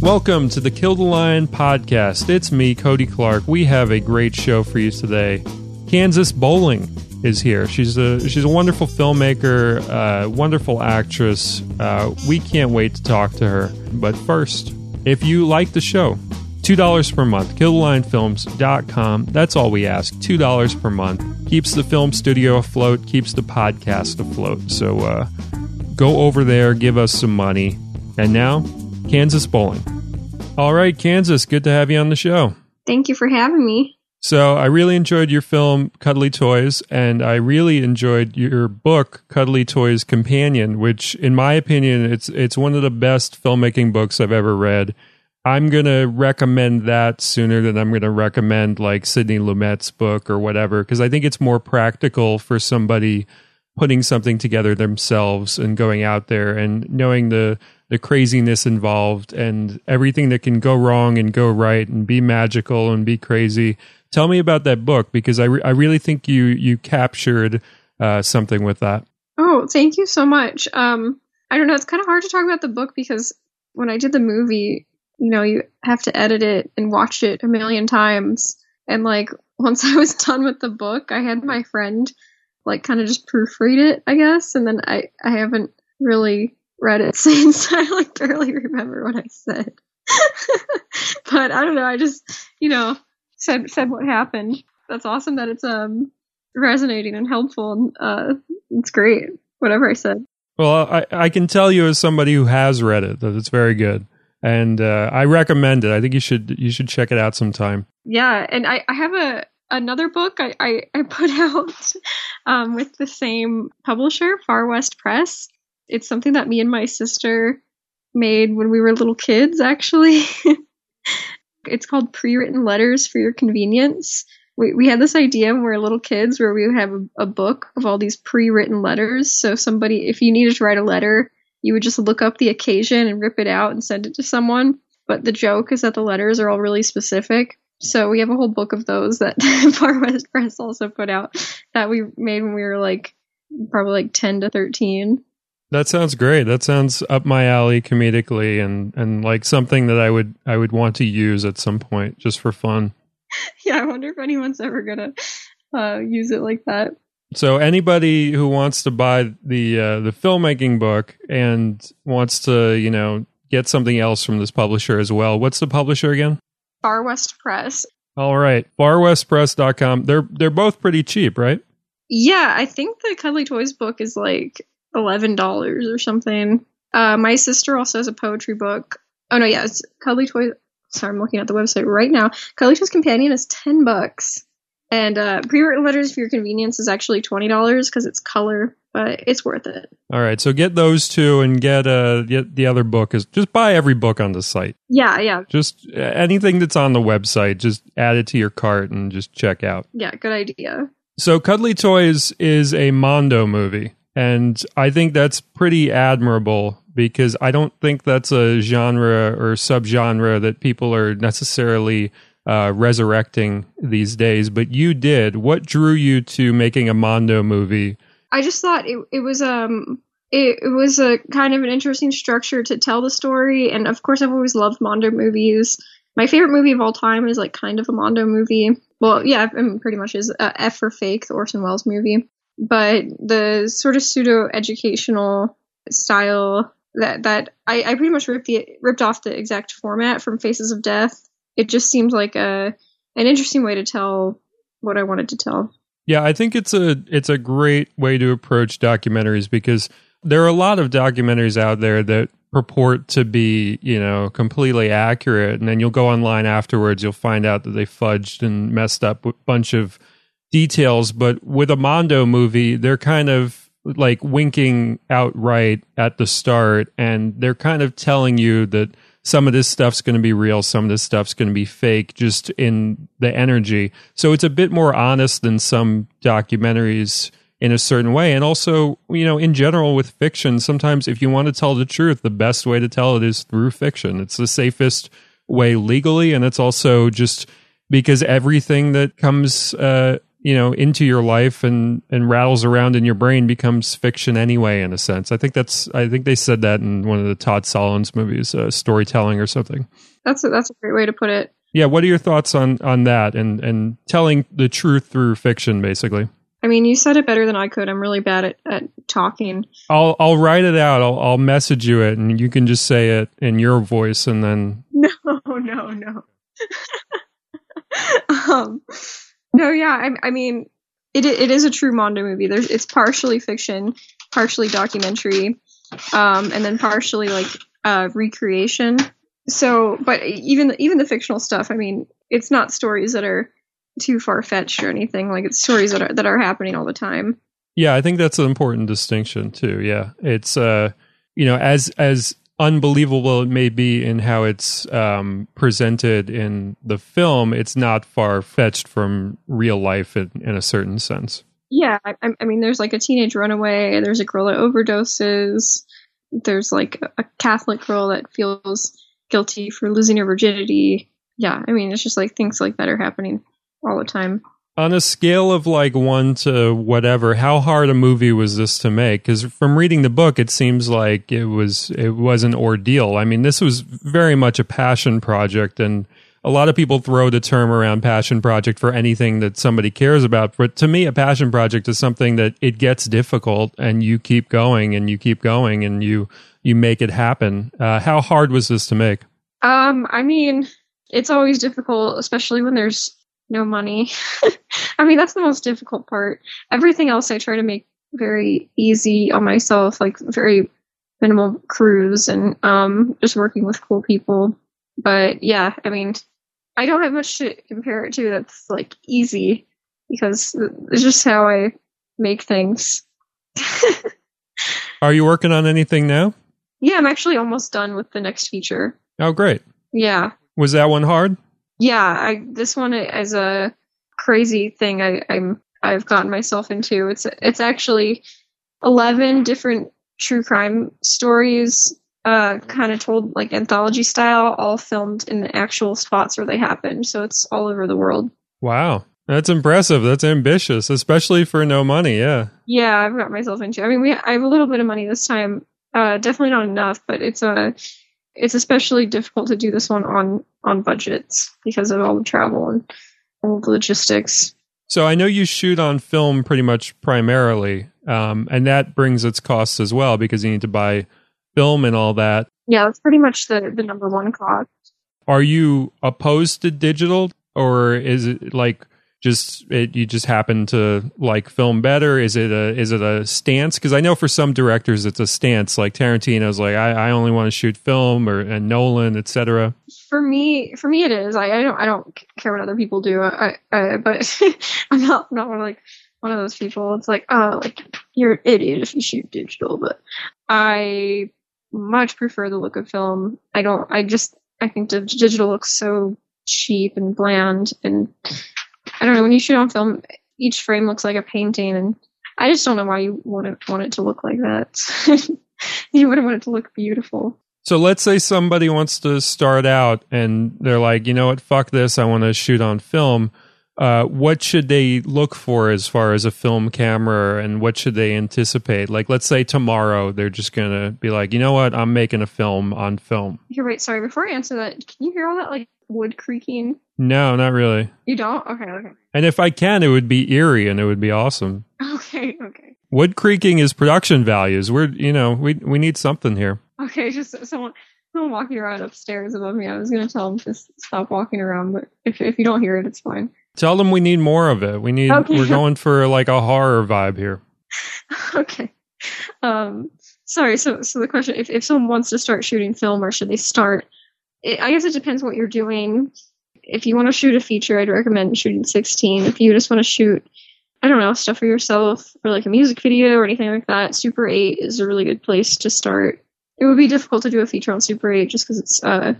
Welcome to the Kill the Lion podcast. It's me, Cody Clarke. We have a great show for you today. Kansas Bowling is here. She's a she's a wonderful filmmaker, uh, wonderful actress. Uh, we can't wait to talk to her. But first, if you like the show, two dollars per month. KillTheLionFilms.com. That's all we ask. Two dollars per month keeps the film studio afloat, keeps the podcast afloat. So uh, go over there, give us some money. And now, Kansas Bowling. All right, Kansas, good to have you on the show. Thank you for having me. So, I really enjoyed your film, Cuddly Toys, and I really enjoyed your book, Cuddly Toys Companion, which, in my opinion, it's it's one of the best filmmaking books I've ever read. I'm going to recommend that sooner than I'm going to recommend like Sidney Lumet's book or whatever, because I think it's more practical for somebody putting something together themselves and going out there and knowing the the craziness involved and everything that can go wrong and go right and be magical and be crazy. Tell me about that book because I, re- I really think you you captured uh, something with that. Oh, thank you so much. Um, I don't know. It's kind of hard to talk about the book because when I did the movie, you know, you have to edit it and watch it a million times. And like once I was done with the book, I had my friend like kind of just proofread it, I guess, and then I I haven't really read it since. I like barely remember what I said. but I don't know, I just, you know, said said what happened. That's awesome that it's um resonating and helpful and uh it's great. Whatever I said. Well, I, I can tell you as somebody who has read it that it's very good. And uh, I recommend it. I think you should you should check it out sometime. Yeah, and I, I have a another book I, I, I put out um, with the same publisher, Far West Press. It's something that me and my sister made when we were little kids, actually. it's called Pre-Written Letters for Your Convenience. We, we had this idea when we were little kids where we would have a, a book of all these pre-written letters. So somebody, if you needed to write a letter, you would just look up the occasion and rip it out and send it to someone. But the joke is that the letters are all really specific. So we have a whole book of those that Far West Press also put out that we made when we were like probably like 10 to 13. That sounds great. That sounds up my alley comedically and and like something that I would I would want to use at some point just for fun. Yeah, I wonder if anyone's ever going to uh, use it like that. So anybody who wants to buy the uh, the filmmaking book and wants to, you know, get something else from this publisher as well. What's the publisher again? Far West Press. All right. FarWestPress.com. They're they're both pretty cheap, right? Yeah, I think the Cuddly Toys book is like eleven dollars or something. Uh, my sister also has a poetry book. Oh no, yeah, it's Cuddly Toys. Sorry, I'm looking at the website right now. Cuddly Toys Companion is ten bucks, and uh, pre-written letters for your convenience is actually twenty dollars because it's color, but it's worth it. All right, so get those two and get uh get the other book is just buy every book on the site. Yeah, yeah, Just anything that's on the website, just add it to your cart and just check out. yeah. Good idea. So Cuddly Toys is a Mondo movie, and I think that's pretty admirable because I don't think that's a genre or subgenre that people are necessarily uh, resurrecting these days. But you did. What drew you to making a Mondo movie? I just thought it it was um it, it was a kind of an interesting structure to tell the story, and of course I've always loved Mondo movies. My favorite movie of all time is like kind of a Mondo movie. Well, yeah, pretty much is uh, F for Fake, the Orson Welles movie. But the sort of pseudo educational style that that I, I pretty much ripped the ripped off the exact format from Faces of Death. It just seems like a an interesting way to tell what I wanted to tell. Yeah, I think it's a it's a great way to approach documentaries because there are a lot of documentaries out there that purport to be, you know, completely accurate and then you'll go online afterwards you'll find out that they fudged and messed up a bunch of details, but with a Mondo movie, they're kind of like winking outright at the start and they're kind of telling you that some of this stuff's going to be real, some of this stuff's going to be fake, just in the energy. So it's a bit more honest than some documentaries in a certain way. And also, you know, in general with fiction, sometimes if you want to tell the truth, the best way to tell it is through fiction. It's the safest way legally, and it's also just because everything that comes uh, you know into your life and and rattles around in your brain becomes fiction anyway in a sense i think that's i think they said that in one of the todd solondz movies uh, storytelling or something that's a, that's a great way to put it yeah what are your thoughts on on that and and telling the truth through fiction basically I mean, you said it better than I could. I'm really bad at, at talking. I'll I'll write it out. I'll I'll message you it, and you can just say it in your voice, and then. No, no, no. um, no, yeah. I, I mean, it it is a true Mondo movie. There's it's partially fiction, partially documentary, um, and then partially like uh, recreation. So, but even even the fictional stuff. I mean, it's not stories that are too far fetched or anything. Like it's stories that are that are happening all the time. Yeah, I think that's an important distinction too. Yeah, it's uh, you know, as as unbelievable it may be in how it's um, presented in the film, it's not far fetched from real life in, in a certain sense. Yeah, I, I, mean, there's like a teenage runaway. There's a girl that overdoses. There's like a Catholic girl that feels guilty for losing her virginity. Yeah, I mean, it's just like things like that are happening all the time. On a scale of like one to whatever, how hard a movie was this to make? Because from reading the book, it seems like it was it was an ordeal. I mean, this was very much a passion project, and a lot of people throw the term around passion project for anything that somebody cares about. But to me, a passion project is something that it gets difficult, and you keep going and you keep going and you you make it happen. Uh, how hard was this to make? Um, I mean, it's always difficult, especially when there's no money. I mean, that's the most difficult part. Everything else I try to make very easy on myself, like very minimal crews and um, just working with cool people. But yeah, I mean, I don't have much to compare it to that's like easy because it's just how I make things. Are you working on anything now? Yeah, I'm actually almost done with the next feature. Oh, great. Yeah. Was that one hard? Yeah, I this one is a crazy thing I, I'm I've gotten myself into. It's it's actually eleven different true crime stories, uh, kind of told like anthology style, all filmed in the actual spots where they happened. So it's all over the world. Wow. That's impressive. That's ambitious, especially for no money. Yeah. Yeah, I've got myself into. I mean, we I have a little bit of money this time. Uh, definitely not enough, but it's a it's especially difficult to do this one on on budgets because of all the travel and all the logistics. So I know you shoot on film pretty much primarily, um, and that brings its costs as well because you need to buy film and all that. Yeah, that's pretty much the the number one cost. Are you opposed to digital, or is it like just it, you just happen to like film better? Is it a is it a stance? Because i know for some directors it's a stance. Like tarantino's like i, I only want to shoot film or and nolan etc for me for me it is. I, I don't i don't care what other people do. I, I but i'm not not one of, like one of those people. It's like oh like you're an idiot if you shoot digital but i much prefer the look of film. I don't i just i think digital looks so cheap and bland and I don't know. When you shoot on film, each frame looks like a painting, and I just don't know why you wouldn't want it to look like that. you wouldn't want it to look beautiful. So let's say somebody wants to start out and they're like, you know what, fuck this, I want to shoot on film. Uh, what should they look for as far as a film camera and what should they anticipate? Like, let's say tomorrow they're just going to be like, you know what, I'm making a film on film. You're right. Sorry, before I answer that, can you hear all that like wood creaking? No, not really. You don't? Okay, okay. And if I can, it would be eerie and it would be awesome. Okay, okay. Wood creaking is production values. We're, you know, we we need something here. Okay, just someone someone walking around upstairs above me. I was gonna tell them to stop walking around, but if if you don't hear it, it's fine. Tell them we need more of it. We need. Okay. We're going for like a horror vibe here. okay. Um. Sorry. So so the question: if if someone wants to start shooting film, or should they start? It, I guess it depends what you're doing. If you want to shoot a feature, I'd recommend shooting 16. If you just want to shoot I don't know, stuff for yourself or like a music video or anything like that, Super 8 is a really good place to start. It would be difficult to do a feature on Super 8 just because it's, uh,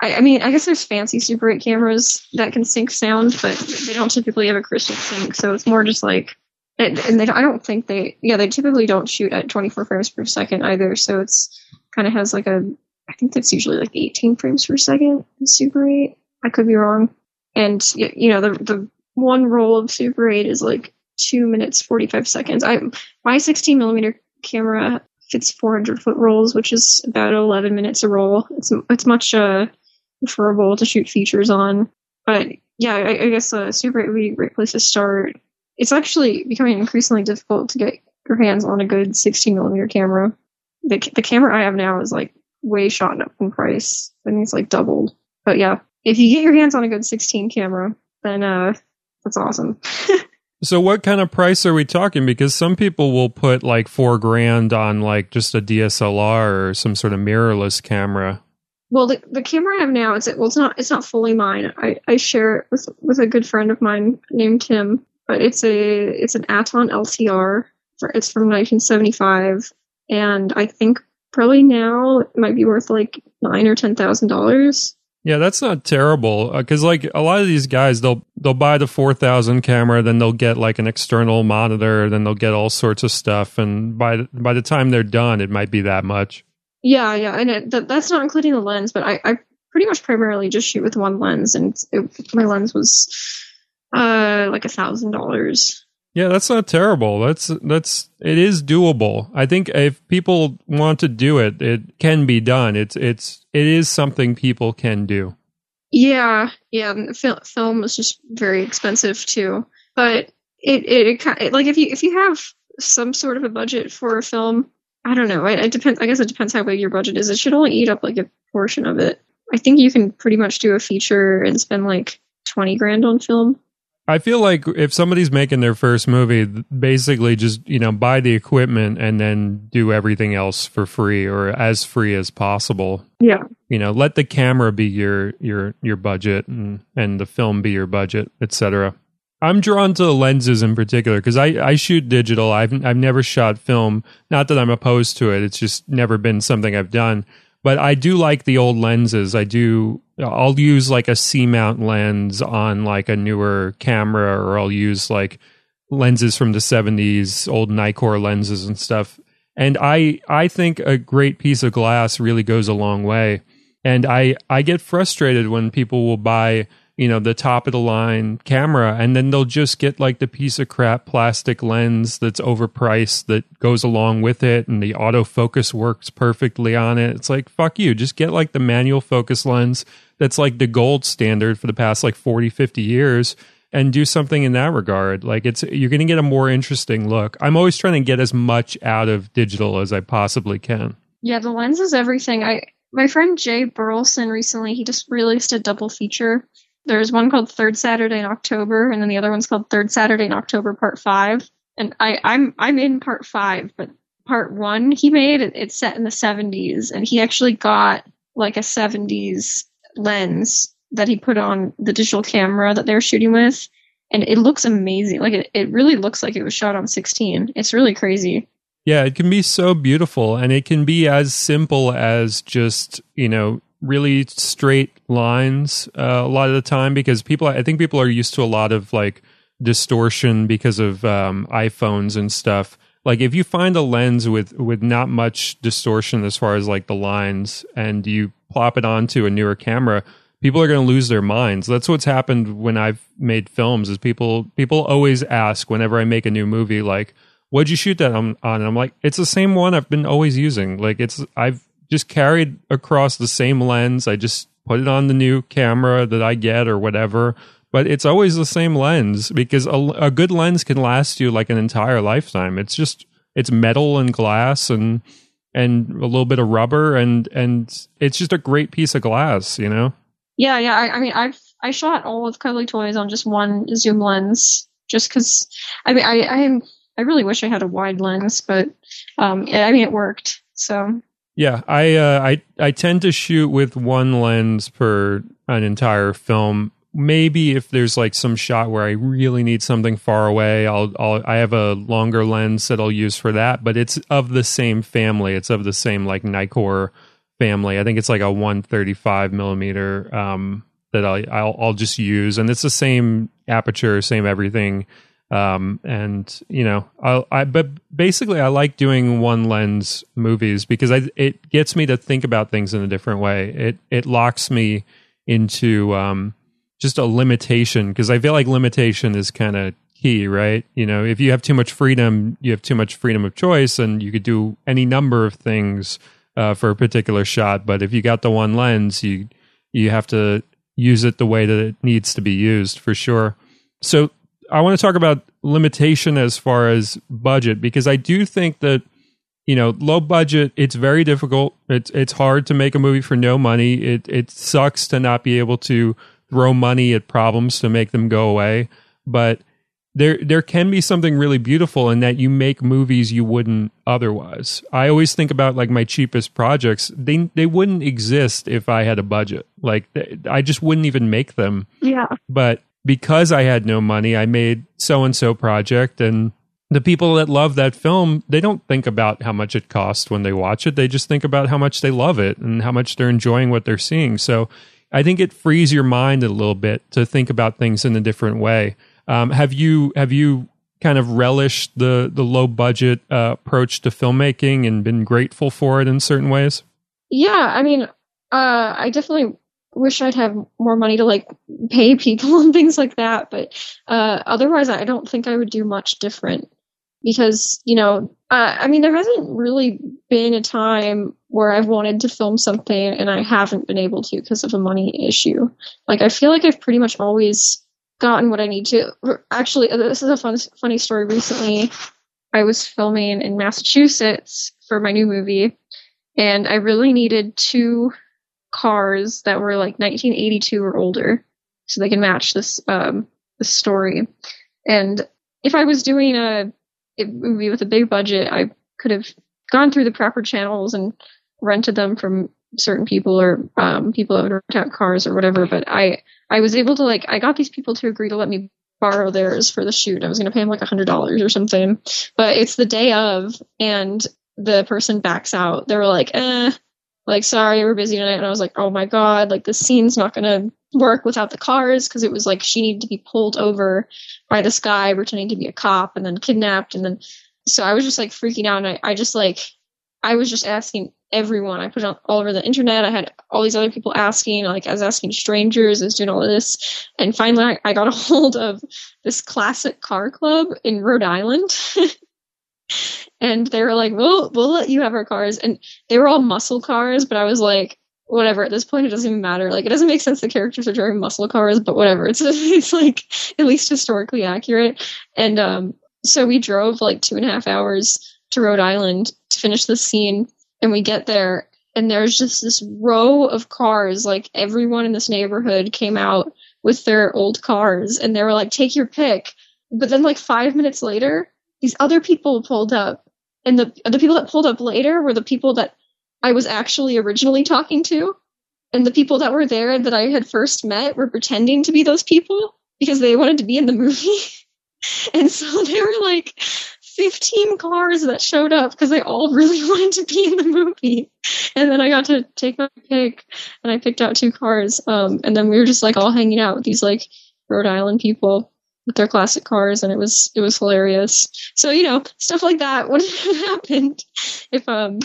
I, I, mean, I guess there's fancy Super 8 cameras that can sync sound, but they don't typically have a crystal sync, so it's more just like, and they, I don't think they, yeah, they typically don't shoot at 24 frames per second either, so it's kind of has like a, I think that's usually like 18 frames per second in Super 8. I could be wrong. And, you know, the, the one roll of Super 8 is like two minutes, 45 seconds. I, my 16 millimeter camera fits 400 foot rolls, which is about 11 minutes a roll. It's, it's much, uh, preferable to shoot features on. But yeah, I, I guess uh, Super 8 would be a great place to start. It's actually becoming increasingly difficult to get your hands on a good 16 millimeter camera. The, the camera I have now is like way shot up in price. I think it's like doubled. But yeah, if you get your hands on a good 16 camera, then uh, that's awesome. so what kind of price are we talking? Because some people will put like four grand on like just a DSLR or some sort of mirrorless camera. Well, the, the camera I have now, it's well, it's not it's not fully mine. I, I share it with with a good friend of mine named Tim, but it's a it's an Aaton LTR. It's from 1975, and I think probably now it might be worth like nine or ten thousand dollars. Yeah, that's not terrible because uh, like a lot of these guys, they'll they'll buy the four thousand camera, then they'll get like an external monitor, then they'll get all sorts of stuff, and by by the time they're done, it might be that much. Yeah, yeah, and it, that, that's not including the lens, but I, I pretty much primarily just shoot with one lens, and it, my lens was uh like a thousand dollars. Yeah, that's not terrible. That's that's it is doable. I think if people want to do it, it can be done. It's it's it is something people can do. Yeah, yeah. Fil- film is just very expensive too, but it, it it like if you if you have some sort of a budget for a film, I don't know. It, it depends. I guess it depends how big your budget is. It should only eat up like a portion of it. I think you can pretty much do a feature and spend like twenty grand on film. I feel like if somebody's making their first movie, basically just you know buy the equipment and then do everything else for free or as free as possible. Yeah, you know, let the camera be your your your budget and and the film be your budget, etc. I'm drawn to the lenses in particular because I, I shoot digital. I've I've never shot film. Not that I'm opposed to it. It's just never been something I've done. But I do like the old lenses. I do I'll use like a C mount lens on like a newer camera, or I'll use like lenses from the 70s, old Nikkor lenses and stuff. And I I think a great piece of glass really goes a long way. And I I get frustrated when people will buy you know the top of the line camera and then they'll just get like the piece of crap plastic lens that's overpriced that goes along with it and the autofocus works perfectly on it. It's like fuck you. Just get like the manual focus lens that's like the gold standard for the past like 40 50 years and do something in that regard. Like it's you're going to get a more interesting look. I'm always trying to get as much out of digital as i possibly can. Yeah the lens is everything. I my friend jay burleson recently he just released a double feature there's one called Third Saturday in October, and then the other one's called Third Saturday in October Part Five. And I, I'm I'm in Part Five, but Part One he made it, it's set in the 70s, and he actually got like a 70s lens that he put on the digital camera that they were shooting with, and it looks amazing. Like it, it really looks like it was shot on 16. It's really crazy. Yeah, it can be so beautiful, and it can be as simple as just you know really straight lines uh, a lot of the time because people I think people are used to a lot of like distortion because of um, iPhones and stuff. Like if you find a lens with with not much distortion as far as like the lines and you plop it onto a newer camera, people are going to lose their minds. That's what's happened when I've made films is people people always ask whenever I make a new movie like what'd you shoot that on, on? And I'm like, it's the same one I've been always using. Like it's I've just carried across the same lens. I just put it on the new camera that I get or whatever. But it's always the same lens because a, a good lens can last you like an entire lifetime. It's just it's metal and glass and and a little bit of rubber and and it's just a great piece of glass, you know. Yeah, yeah. I, I mean, I've I shot all of Cuddly Toys on just one zoom lens, just because. I mean, I I I really wish I had a wide lens, but um, I mean, it worked. So yeah, I uh, I I tend to shoot with one lens per an entire film. Maybe if there's like some shot where I really need something far away, I'll I'll I have a longer lens that I'll use for that. But it's of the same family. It's of the same like Nikkor family. I think it's like a 135 millimeter um, that I I'll, I'll just use, and it's the same aperture, same everything. Um, and you know, I, I, but basically, I like doing one lens movies because I, it gets me to think about things in a different way. It, it locks me into, um, just a limitation because I feel like limitation is kind of key, right? You know, if you have too much freedom, you have too much freedom of choice, and you could do any number of things uh, for a particular shot. But if you got the one lens, you you have to use it the way that it needs to be used for sure. So I want to talk about limitation as far as budget because I do think that you know low budget it's very difficult it's it's hard to make a movie for no money it it sucks to not be able to throw money at problems to make them go away but there there can be something really beautiful in that you make movies you wouldn't otherwise. I always think about like my cheapest projects. They they wouldn't exist if I had a budget. Like I just wouldn't even make them. Yeah. But because I had no money, I made so and so project and the people that love that film, they don't think about how much it cost when they watch it. They just think about how much they love it and how much they're enjoying what they're seeing. So I think it frees your mind a little bit to think about things in a different way. Um, have you have you kind of relished the the low budget uh, approach to filmmaking and been grateful for it in certain ways? Yeah, I mean, uh, I definitely wish I'd have more money to like pay people and things like that, but uh, otherwise, I don't think I would do much different because you know, uh, I mean, there hasn't really been a time where I've wanted to film something and I haven't been able to because of a money issue. Like, I feel like I've pretty much always gotten what I need to. Actually, uh, this is a fun, funny story. Recently, I was filming in Massachusetts for my new movie, and I really needed two cars that were like 1982 or older, so they can match this um, this story. And if I was doing a, movie with a big budget, I could have gone through the proper channels and rented them from certain people or um, people that would rent out cars or whatever. But I I was able to like I got these people to agree to let me borrow theirs for the shoot. I was going to pay them like a hundred dollars or something, but it's the day of, and the person backs out. They were like, eh, like sorry, we're busy tonight, and I was like, oh my god, like the scene's not going to work without the cars because it was like she needed to be pulled over by this guy pretending to be a cop and then kidnapped and then so I was just like freaking out and I, I just like I was just asking everyone. I put it all over the internet. I had all these other people asking, like I was asking strangers, I was doing all of this. And finally I, I got a hold of this classic car club in Rhode Island. and they were like, We'll we'll let you have our cars. And they were all muscle cars, but I was like, whatever. At this point, it doesn't even matter. Like, it doesn't make sense the characters are driving muscle cars, but whatever. It's it's like at least historically accurate. And um, so we drove like two and a half hours to Rhode Island to finish the scene and we get there and there's just this row of cars like everyone in this neighborhood came out with their old cars and they were like take your pick but then like 5 minutes later these other people pulled up and the the people that pulled up later were the people that I was actually originally talking to and the people that were there that I had first met were pretending to be those people because they wanted to be in the movie and so there were like 15 cars that showed up because they all really wanted to be in the movie. And then I got to take my pick and I picked out two cars. Um, and then we were just like all hanging out with these like Rhode Island people with their classic cars and it was it was hilarious. So, you know, stuff like that would have happened if um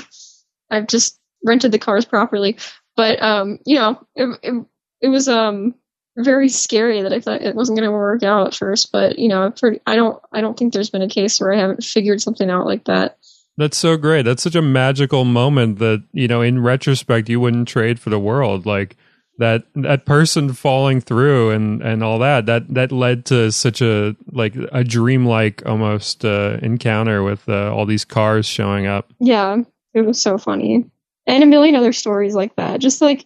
I've just rented the cars properly. But um, you know, it, it, it was um very scary that I thought it wasn't going to work out at first. But you know, pretty, I don't I don't think there's been a case where I haven't figured something out like that. That's so great. That's such a magical moment that you know, in retrospect, you wouldn't trade for the world. Like that that person falling through and and all that that that led to such a like a dreamlike almost uh, encounter with uh, all these cars showing up. Yeah, it was so funny, and a million other stories like that. Just like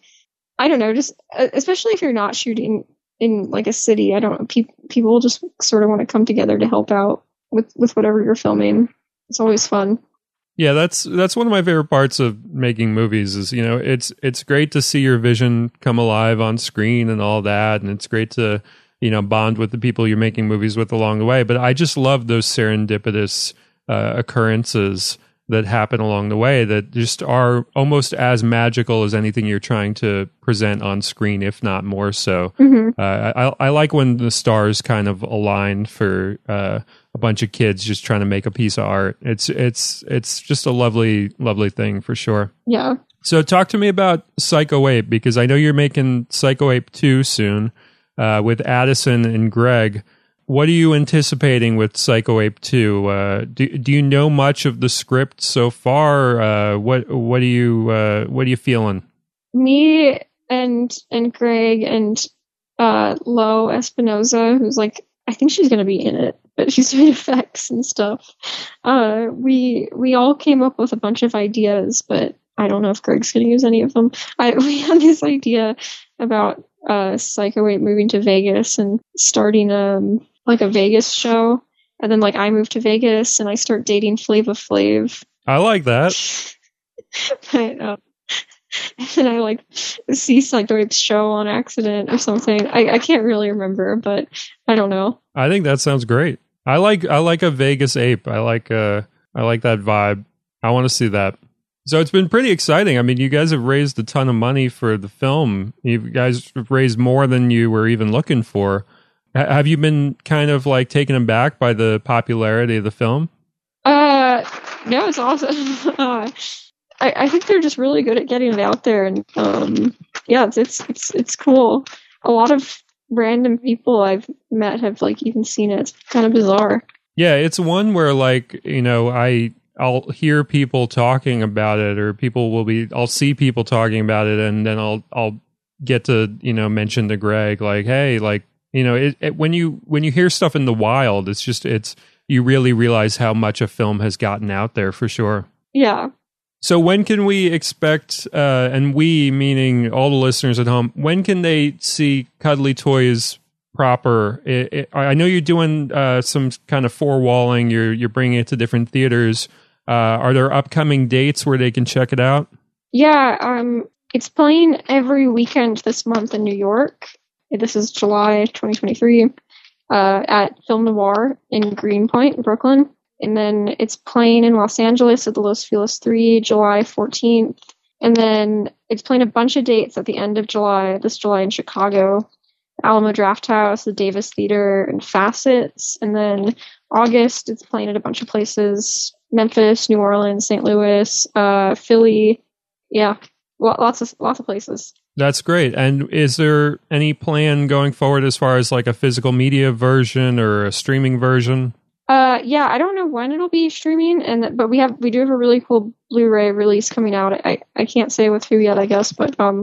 I don't know, just uh, especially if you're not shooting in like a city, I don't pe- people just sort of want to come together to help out with with whatever you're filming. It's always fun. Yeah, that's that's one of my favorite parts of making movies is, you know, it's it's great to see your vision come alive on screen and all that and it's great to, you know, bond with the people you're making movies with along the way, but I just love those serendipitous uh, occurrences that happen along the way that just are almost as magical as anything you're trying to present on screen, if not more so. Mm-hmm. Uh, I, I, like when the stars kind of align for uh, a bunch of kids just trying to make a piece of art. It's it's it's just a lovely lovely thing for sure. Yeah. So talk to me about Psycho Ape because I know you're making Psycho Ape two soon. uh, with Addison and Greg. What are you anticipating with Psycho Ape 2? Uh, do, do you know much of the script so far? Uh, what what are you uh, what are you feeling? Me and and Greg and uh, Lo Espinoza, who's like I think she's gonna be in it, but she's doing effects and stuff. Uh, we we all came up with a bunch of ideas, but I don't know if Greg's gonna use any of them. I we had this idea about uh, Psycho Ape moving to Vegas and starting um like a Vegas show, and then like I move to Vegas and I start dating Flava Flav. I like that. but, um, and I like see Psycho Ape's show on accident or something. I, I can't really remember, but I don't know. I think that sounds great. I like I like a Vegas ape. I like uh I like that vibe. I want to see that. So it's been pretty exciting. I mean, you guys have raised a ton of money for the film. You guys raised more than you were even looking for. Have you been kind of like taken aback by the popularity of the film? Uh, no, it's awesome. uh, I, I think they're just really good at getting it out there, and um, yeah, it's it's it's it's cool. A lot of random people I've met have like even seen it. It's kind of bizarre. Yeah, it's one where like, you know, I I'll hear people talking about it or people will be I'll see people talking about it and then I'll I'll get to, you know, mention to Greg like, "Hey, like, you know, it, it, when you when you hear stuff in the wild, it's just it's you really realize how much a film has gotten out there for sure. Yeah. So when can we expect, uh, and we meaning all the listeners at home, when can they see Cuddly Toys proper? It, it, I know you're doing uh, some kind of four walling. You're you're bringing it to different theaters. Uh, are there upcoming dates where they can check it out? Yeah, um, it's playing every weekend this month in New York. This is July 2023 uh, at Film Noir in Greenpoint, Brooklyn. And then it's playing in Los Angeles at the Los Feliz 3, July 14th. And then it's playing a bunch of dates at the end of July, this July in Chicago, Alamo Drafthouse, the Davis Theater, and Facets. And then August, it's playing at a bunch of places Memphis, New Orleans, St. Louis, uh, Philly. Yeah, lots of lots of places. That's great. And is there any plan going forward as far as like a physical media version or a streaming version? Uh, yeah, I don't know when it'll be streaming, and but we have we do have a really cool Blu-ray release coming out. I I can't say with who yet, I guess, but um,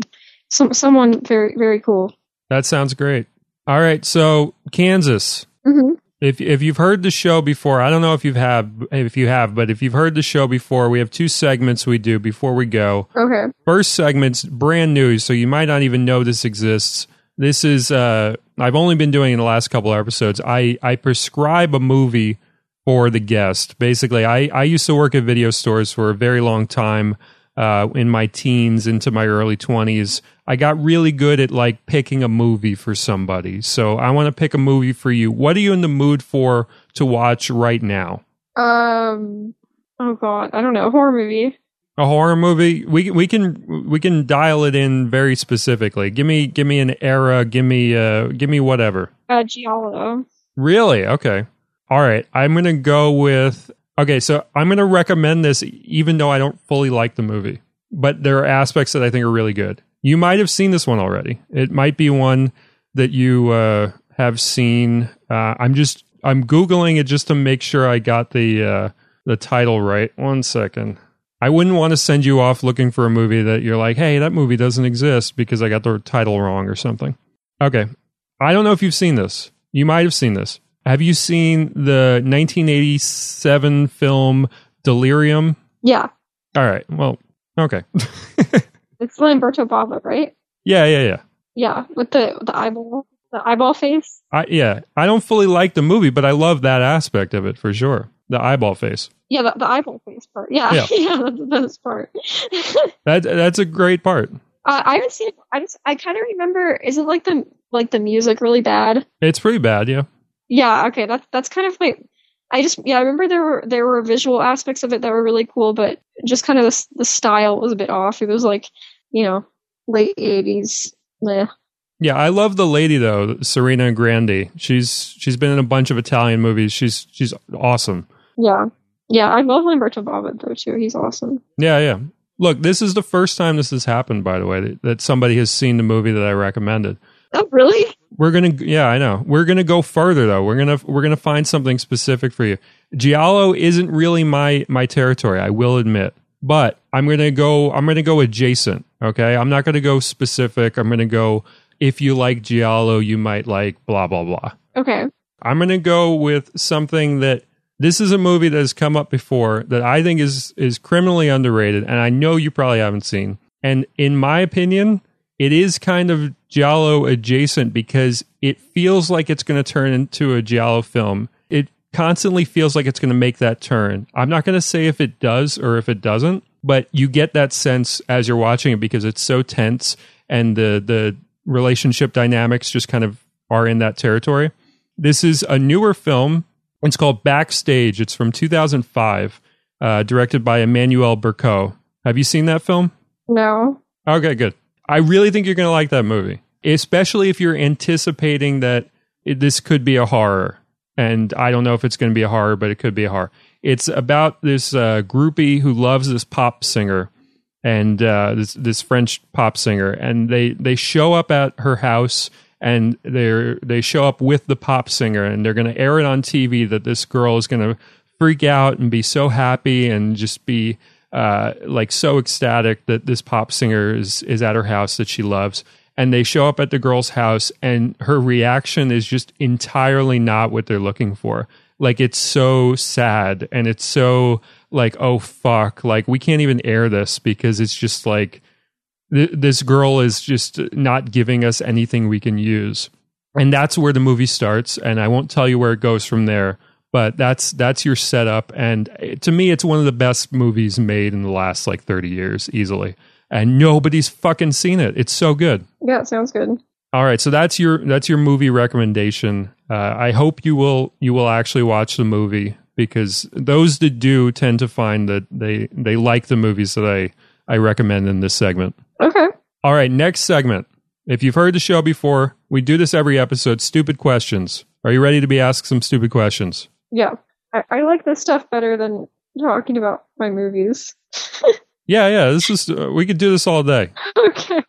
some someone very very cool. That sounds great. All right, so Kansas. Mm-hmm. If if you've heard the show before, I don't know if you've have if you have, but if you've heard the show before, we have two segments we do before we go. Okay. First segment's brand new, so you might not even know this exists. This is uh I've only been doing in the last couple of episodes. I I prescribe a movie for the guest. Basically, I I used to work at video stores for a very long time uh in my teens into my early 20s. I got really good at like picking a movie for somebody. So I want to pick a movie for you. What are you in the mood for to watch right now? Um oh god, I don't know, horror movie. A horror movie? We we can we can dial it in very specifically. Give me give me an era, give me uh give me whatever. Uh Giallo. Really? Okay. All right. I'm going to go with Okay, so I'm going to recommend this even though I don't fully like the movie. But there are aspects that I think are really good. You might have seen this one already. It might be one that you uh, have seen. Uh, I'm just I'm googling it just to make sure I got the uh, the title right. One second. I wouldn't want to send you off looking for a movie that you're like, hey, that movie doesn't exist because I got the title wrong or something. Okay. I don't know if you've seen this. You might have seen this. Have you seen the 1987 film Delirium? Yeah. All right. Well, okay. it's Lamberto Bava, right? Yeah, yeah, yeah. Yeah, with the the eyeball, the eyeball face. I yeah, I don't fully like the movie, but I love that aspect of it for sure. The eyeball face. Yeah, the, the eyeball face part. Yeah, yeah, yeah that's the best part. that that's a great part. Uh, I haven't seen it. I just I kind of remember. Is it like the like the music really bad? It's pretty bad. Yeah. Yeah. Okay. That's that's kind of like. I just yeah I remember there were there were visual aspects of it that were really cool, but just kind of the the style was a bit off. It was like you know late eighties. Meh. Yeah, I love the lady though, Serena Grandi. She's she's been in a bunch of Italian movies. She's she's awesome. Yeah. Yeah, I love Lamberto Bava though too. He's awesome. Yeah, yeah. Look, this is the first time this has happened, by the way, that, that somebody has seen the movie that I recommended. Oh, really? We're gonna, yeah, I know. We're gonna go further though. We're gonna we're gonna find something specific for you. Giallo isn't really my my territory. I will admit, but I'm gonna go. I'm gonna go adjacent. Okay, I'm not gonna go specific. I'm gonna go. If you like Giallo, you might like blah blah blah. Okay. I'm gonna go with something that this is a movie that has come up before that I think is is criminally underrated, and I know you probably haven't seen. And in my opinion, it is kind of Giallo adjacent because it feels like it's going to turn into a Giallo film. It constantly feels like it's going to make that turn. I'm not going to say if it does or if it doesn't, but you get that sense as you're watching it because it's so tense and the the relationship dynamics just kind of are in that territory. This is a newer film. It's called Backstage. It's from 2005, uh, directed by Emmanuelle Bercot. Have you seen that film? No. Okay, good. I really think you're going to like that movie, especially if you're anticipating that it, this could be a horror. And I don't know if it's going to be a horror, but it could be a horror. It's about this uh, groupie who loves this pop singer and uh, this this French pop singer, and they they show up at her house and they they show up with the pop singer, and they're going to air it on TV that this girl is going to freak out and be so happy and just be uh, like so ecstatic that this pop singer is is at her house that she loves. And they show up at the girl's house and her reaction is just entirely not what they're looking for. Like it's so sad and it's so like oh fuck. Like we can't even air this because it's just like th- this girl is just not giving us anything we can use. And that's where the movie starts and i won't tell you where it goes from there but that's that's your setup. And to me it's one of the best movies made in the last like 30 years easily. And nobody's fucking seen it. It's so good. Yeah, it sounds good. all right. So that's your that's your movie recommendation. Uh, i hope you will you will actually watch the movie because those that do tend to find that they they like the movies that i i recommend in this segment. Okay. all right. Next segment. If you've heard the show before we do this every episode. Stupid questions. Are you ready to be asked some stupid questions Yeah. I, I like this stuff better than talking about my movies. Yeah, yeah. This is uh, we could do this all day. okay.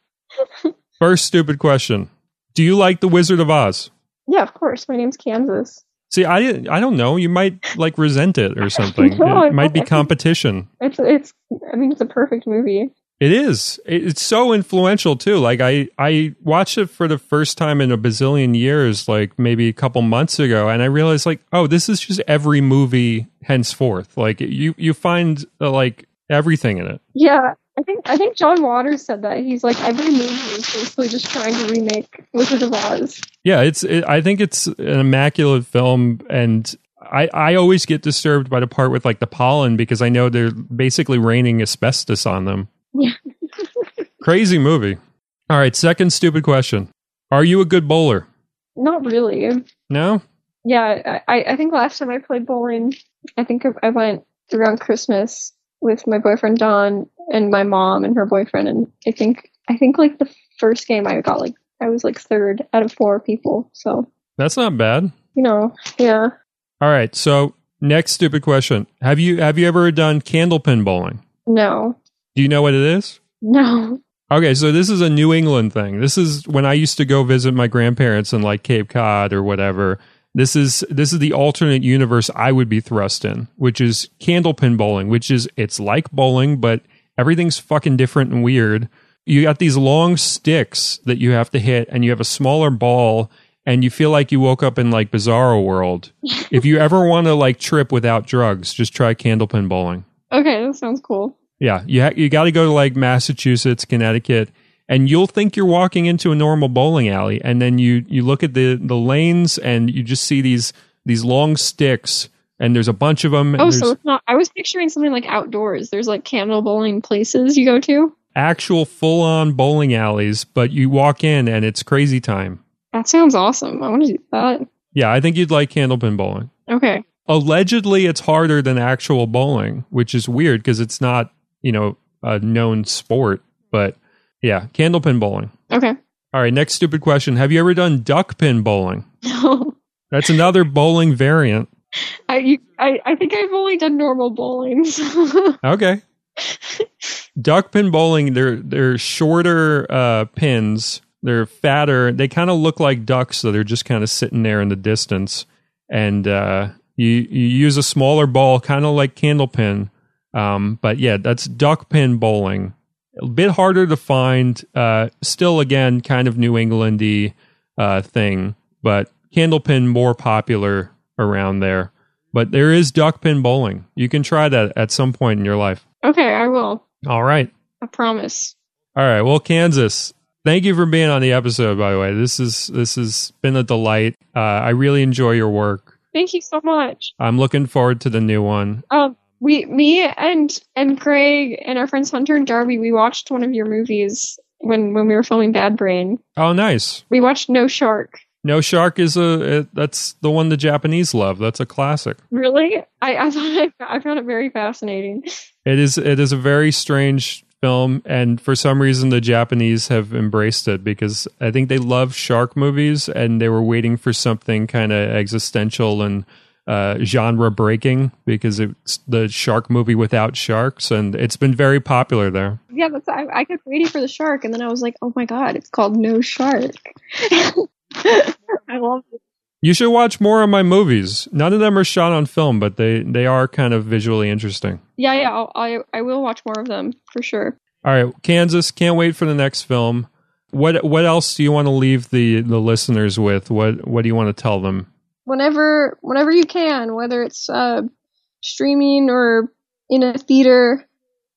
First stupid question: Do you like the Wizard of Oz? Yeah, of course. My name's Kansas. See, I I don't know. You might like resent it or something. No, it might be competition. It's it's. I mean, it's a perfect movie. It is. It's so influential too. Like I I watched it for the first time in a bazillion years, like maybe a couple months ago, and I realized like, oh, this is just every movie henceforth. Like you you find uh, like everything in it. Yeah, I think I think John Waters said that he's like every movie is basically just trying to remake Wizard of Oz. Yeah, it's. It, I think it's an immaculate film, and I I always get disturbed by the part with like the pollen because I know they're basically raining asbestos on them. Yeah. Crazy movie. All right, second stupid question: Are you a good bowler? Not really. No. Yeah, I I think last time I played bowling, I think I went around Christmas with my boyfriend Don and my mom and her boyfriend, and I think I think like the first game I got like I was like third out of four people. So That's not bad. you know, yeah. All right, so next stupid question: Have you have you ever done candlepin bowling? No, Do you know what it is? no. Okay, so this is a New England thing. This is when I used to go visit my grandparents in like Cape Cod or whatever. This is this is the alternate universe I would be thrust in, which is candlepin bowling, which is it's like bowling, but everything's fucking different and weird. You got these long sticks that you have to hit, and you have a smaller ball, and you feel like you woke up in like Bizarro World. if you ever want to like trip without drugs, just try candlepin bowling. Okay, that sounds cool. Yeah, you ha- you got to go to like Massachusetts, Connecticut, and you'll think you're walking into a normal bowling alley, and then you you look at the the lanes and you just see these these long sticks, and there's a bunch of them. And Oh, so it's not. I was picturing something like outdoors. There's like candle bowling places you go to. actual full on bowling alleys, but you walk in and it's crazy time. That sounds awesome. I want to do that. Yeah, I think you'd like candlepin bowling. Okay. Allegedly, it's harder than actual bowling, which is weird because it's not you know a known sport. But yeah, candlepin bowling. Okay. All right, next stupid question. Have you ever done duck pin bowling? No. That's another bowling variant. I, you, I I think I've only done normal bowling. so- Okay. Duck pin bowling, they're they're shorter uh, pins they're fatter. They kind of look like ducks, so they're just kind of sitting there in the distance. And uh, you you use a smaller ball, kind of like candlepin. Um, but yeah, that's duck pin bowling. A bit harder to find. Uh, still, again, kind of New Englandy uh, thing, but candlepin more popular around there. But there is duck pin bowling. You can try that at some point in your life. Okay, I will. All right. I promise. All right. Well, Kansas, thank you for being on the episode. By the way, this is this has been a delight. Uh, I really enjoy your work. Thank you so much. I'm looking forward to the new one. Um, we, me, and and Craig and our friends Hunter and Darby, we watched one of your movies when when we were filming Bad Brain. Oh, nice. We watched No Shark. No Shark is a it, that's the one the Japanese love. That's a classic. Really? I I thought I, I found it very fascinating. It is it is a very strange film and for some reason the Japanese have embraced it because I think they love shark movies and they were waiting for something kind of existential and uh, genre breaking because it's the shark movie without sharks and it's been very popular there. Yeah, that's I, I kept waiting for the shark, and then I was like, oh my god, it's called No Shark. I love it. You should watch more of my movies. None of them are shot on film, but they they are kind of visually interesting. Yeah, yeah, I'll, I I will watch more of them for sure. All right, Kansas, can't wait for the next film. What what else do you want to leave the the listeners with? What what do you want to tell them? Whenever whenever you can, whether it's uh, streaming or in a theater,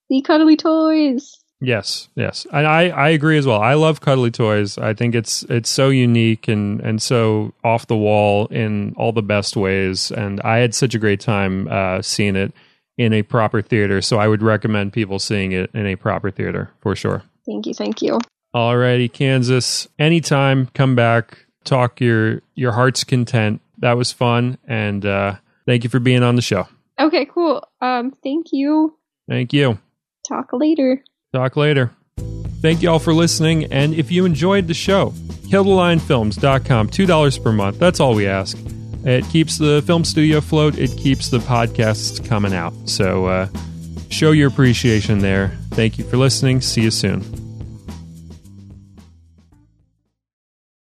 the cuddly toys. Yes, yes, and I, I agree as well. I love cuddly toys. I think it's it's so unique and and so off the wall in all the best ways. And I had such a great time uh, seeing it in a proper theater. So I would recommend people seeing it in a proper theater for sure. Thank you, thank you. Alrighty, Kansas. Anytime, come back, talk your your heart's content. That was fun, and uh, thank you for being on the show. Okay, cool. Um, thank you. Thank you. Talk later. Talk later. Thank you all for listening. And if you enjoyed the show, killthelionfilms.com, $2 per month. That's all we ask. It keeps the film studio afloat, it keeps the podcasts coming out. So uh, show your appreciation there. Thank you for listening. See you soon.